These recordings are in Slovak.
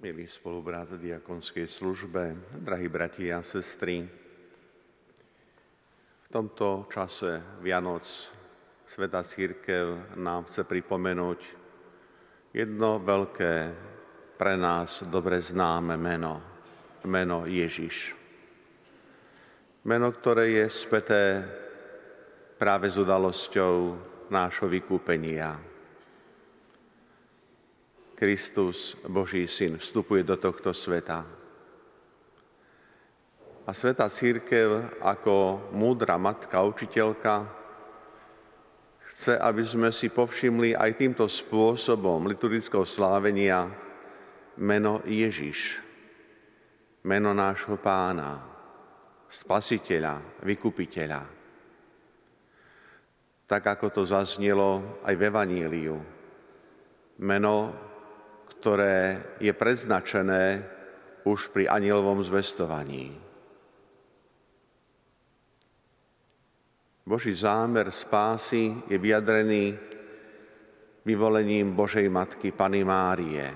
Milí spolubrat v diakonskej službe, drahí bratia a sestry, v tomto čase Vianoc Sveta Církev nám chce pripomenúť jedno veľké pre nás dobre známe meno, meno Ježiš. Meno, ktoré je späté práve s udalosťou nášho vykúpenia Kristus, Boží syn, vstupuje do tohto sveta. A Sveta Církev ako múdra matka, učiteľka, chce, aby sme si povšimli aj týmto spôsobom liturgického slávenia meno Ježiš, meno nášho pána, spasiteľa, vykupiteľa. Tak ako to zaznelo aj v Evaníliu. Meno ktoré je predznačené už pri anielovom zvestovaní. Boží zámer spásy je vyjadrený vyvolením Božej Matky Pany Márie,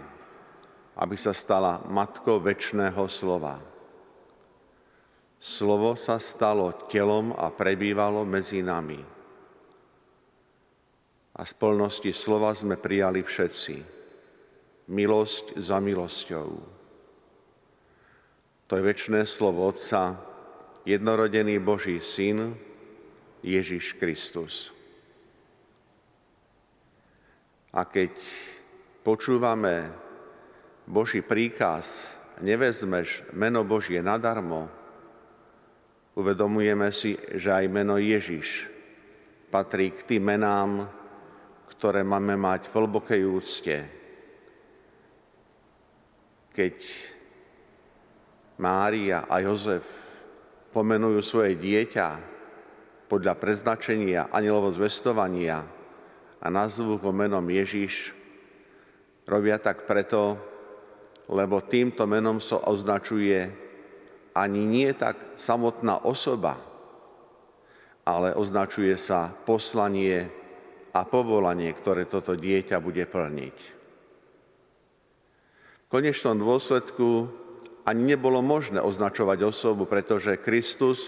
aby sa stala matkou väčšného slova. Slovo sa stalo telom a prebývalo medzi nami. A z plnosti slova sme prijali všetci milosť za milosťou. To je väčšné slovo Otca, jednorodený Boží Syn, Ježiš Kristus. A keď počúvame Boží príkaz, nevezmeš meno Božie nadarmo, uvedomujeme si, že aj meno Ježiš patrí k tým menám, ktoré máme mať v hlbokej úcte keď Mária a Jozef pomenujú svoje dieťa podľa preznačenia anielovo zvestovania a nazvú ho menom Ježiš, robia tak preto, lebo týmto menom sa so označuje ani nie tak samotná osoba, ale označuje sa poslanie a povolanie, ktoré toto dieťa bude plniť konečnom dôsledku ani nebolo možné označovať osobu, pretože Kristus,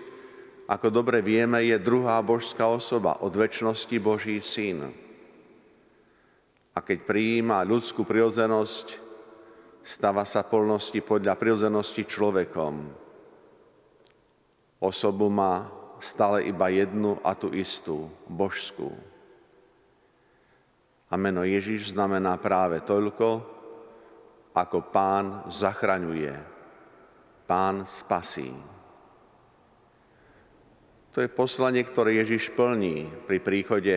ako dobre vieme, je druhá božská osoba, od väčšnosti Boží syn. A keď prijíma ľudskú prirodzenosť, stáva sa plnosti podľa prirodzenosti človekom. Osobu má stále iba jednu a tú istú, božskú. A meno Ježiš znamená práve toľko, ako pán zachraňuje, pán spasí. To je poslanie, ktoré Ježiš plní pri príchode,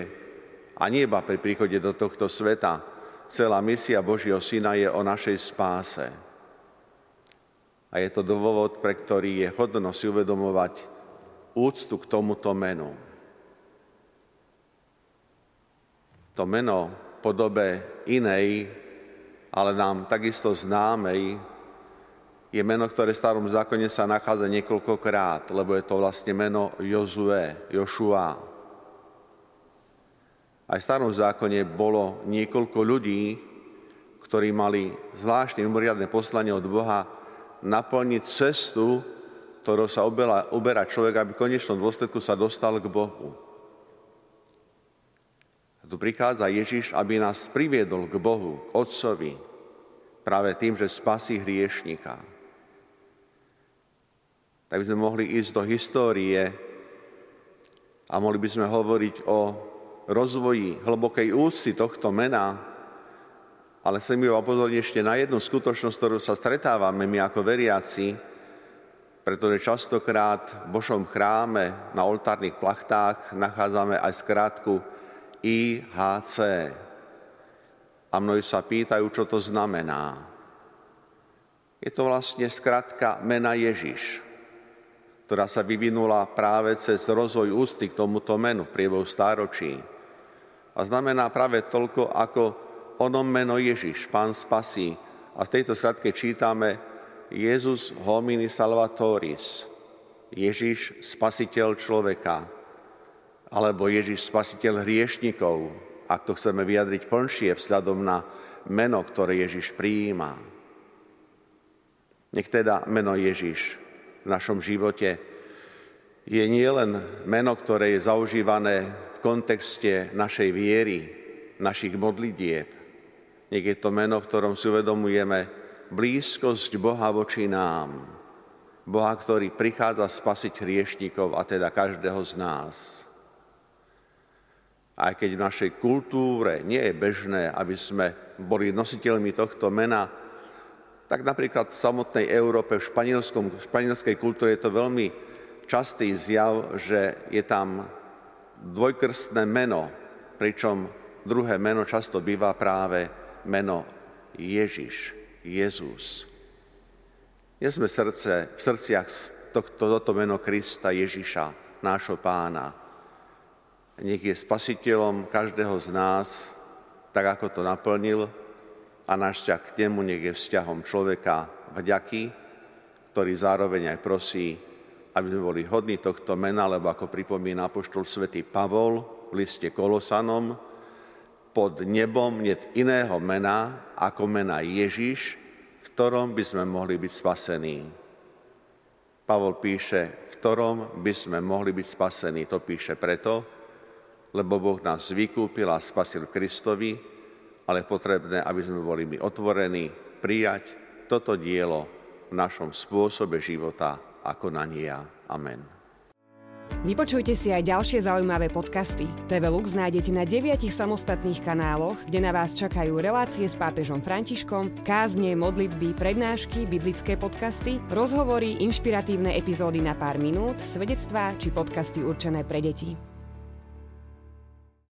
a nie iba pri príchode do tohto sveta. Celá misia Božieho Syna je o našej spáse. A je to dôvod, pre ktorý je hodno si uvedomovať úctu k tomuto menu. To meno podobe inej ale nám takisto známej, je meno, ktoré v starom zákone sa nachádza niekoľkokrát, lebo je to vlastne meno Jozue, Jošua. Aj v starom zákone bolo niekoľko ľudí, ktorí mali zvláštne mimoriadne poslanie od Boha naplniť cestu, ktorou sa uberá človek, aby v konečnom dôsledku sa dostal k Bohu. Tu prichádza Ježiš, aby nás priviedol k Bohu, k Otcovi, práve tým, že spasí hriešnika. Tak by sme mohli ísť do histórie a mohli by sme hovoriť o rozvoji hlbokej úcty tohto mena, ale chcem ju upozorniť ešte na jednu skutočnosť, ktorú sa stretávame my ako veriaci, pretože častokrát v Božom chráme na oltárnych plachtách nachádzame aj skrátku IHC. A mnohí sa pýtajú, čo to znamená. Je to vlastne skratka mena Ježiš, ktorá sa vyvinula práve cez rozvoj ústy k tomuto menu v priebehu stáročí. A znamená práve toľko ako onom meno Ježiš, Pán spasí. A v tejto skratke čítame Jezus homini salvatoris, Ježiš spasiteľ človeka alebo Ježiš spasiteľ hriešnikov, ak to chceme vyjadriť plnšie vzhľadom na meno, ktoré Ježiš prijíma. Nech teda meno Ježiš v našom živote je nielen meno, ktoré je zaužívané v kontexte našej viery, našich modlitieb. Nech je to meno, v ktorom si uvedomujeme blízkosť Boha voči nám. Boha, ktorý prichádza spasiť hriešnikov a teda každého z nás. Aj keď v našej kultúre nie je bežné, aby sme boli nositeľmi tohto mena, tak napríklad v samotnej Európe, v, v španielskej kultúre je to veľmi častý zjav, že je tam dvojkrstné meno, pričom druhé meno často býva práve meno Ježiš, Jezus. Nie sme srdce, v srdciach tohto, toto meno Krista Ježiša, nášho pána. Nech je spasiteľom každého z nás, tak ako to naplnil a náš vzťah k nemu nech je vzťahom človeka vďaky, ktorý zároveň aj prosí, aby sme boli hodní tohto mena, lebo ako pripomína apoštol svätý Pavol v liste Kolosanom, pod nebom net iného mena ako mena Ježiš, v ktorom by sme mohli byť spasení. Pavol píše, v ktorom by sme mohli byť spasení. To píše preto, lebo Boh nás vykúpil a spasil Kristovi, ale potrebné, aby sme boli my otvorení prijať toto dielo v našom spôsobe života ako na nia. Amen. Vypočujte si aj ďalšie zaujímavé podcasty. TV Lux nájdete na deviatich samostatných kanáloch, kde na vás čakajú relácie s pápežom Františkom, kázne, modlitby, prednášky, biblické podcasty, rozhovory, inšpiratívne epizódy na pár minút, svedectvá či podcasty určené pre deti.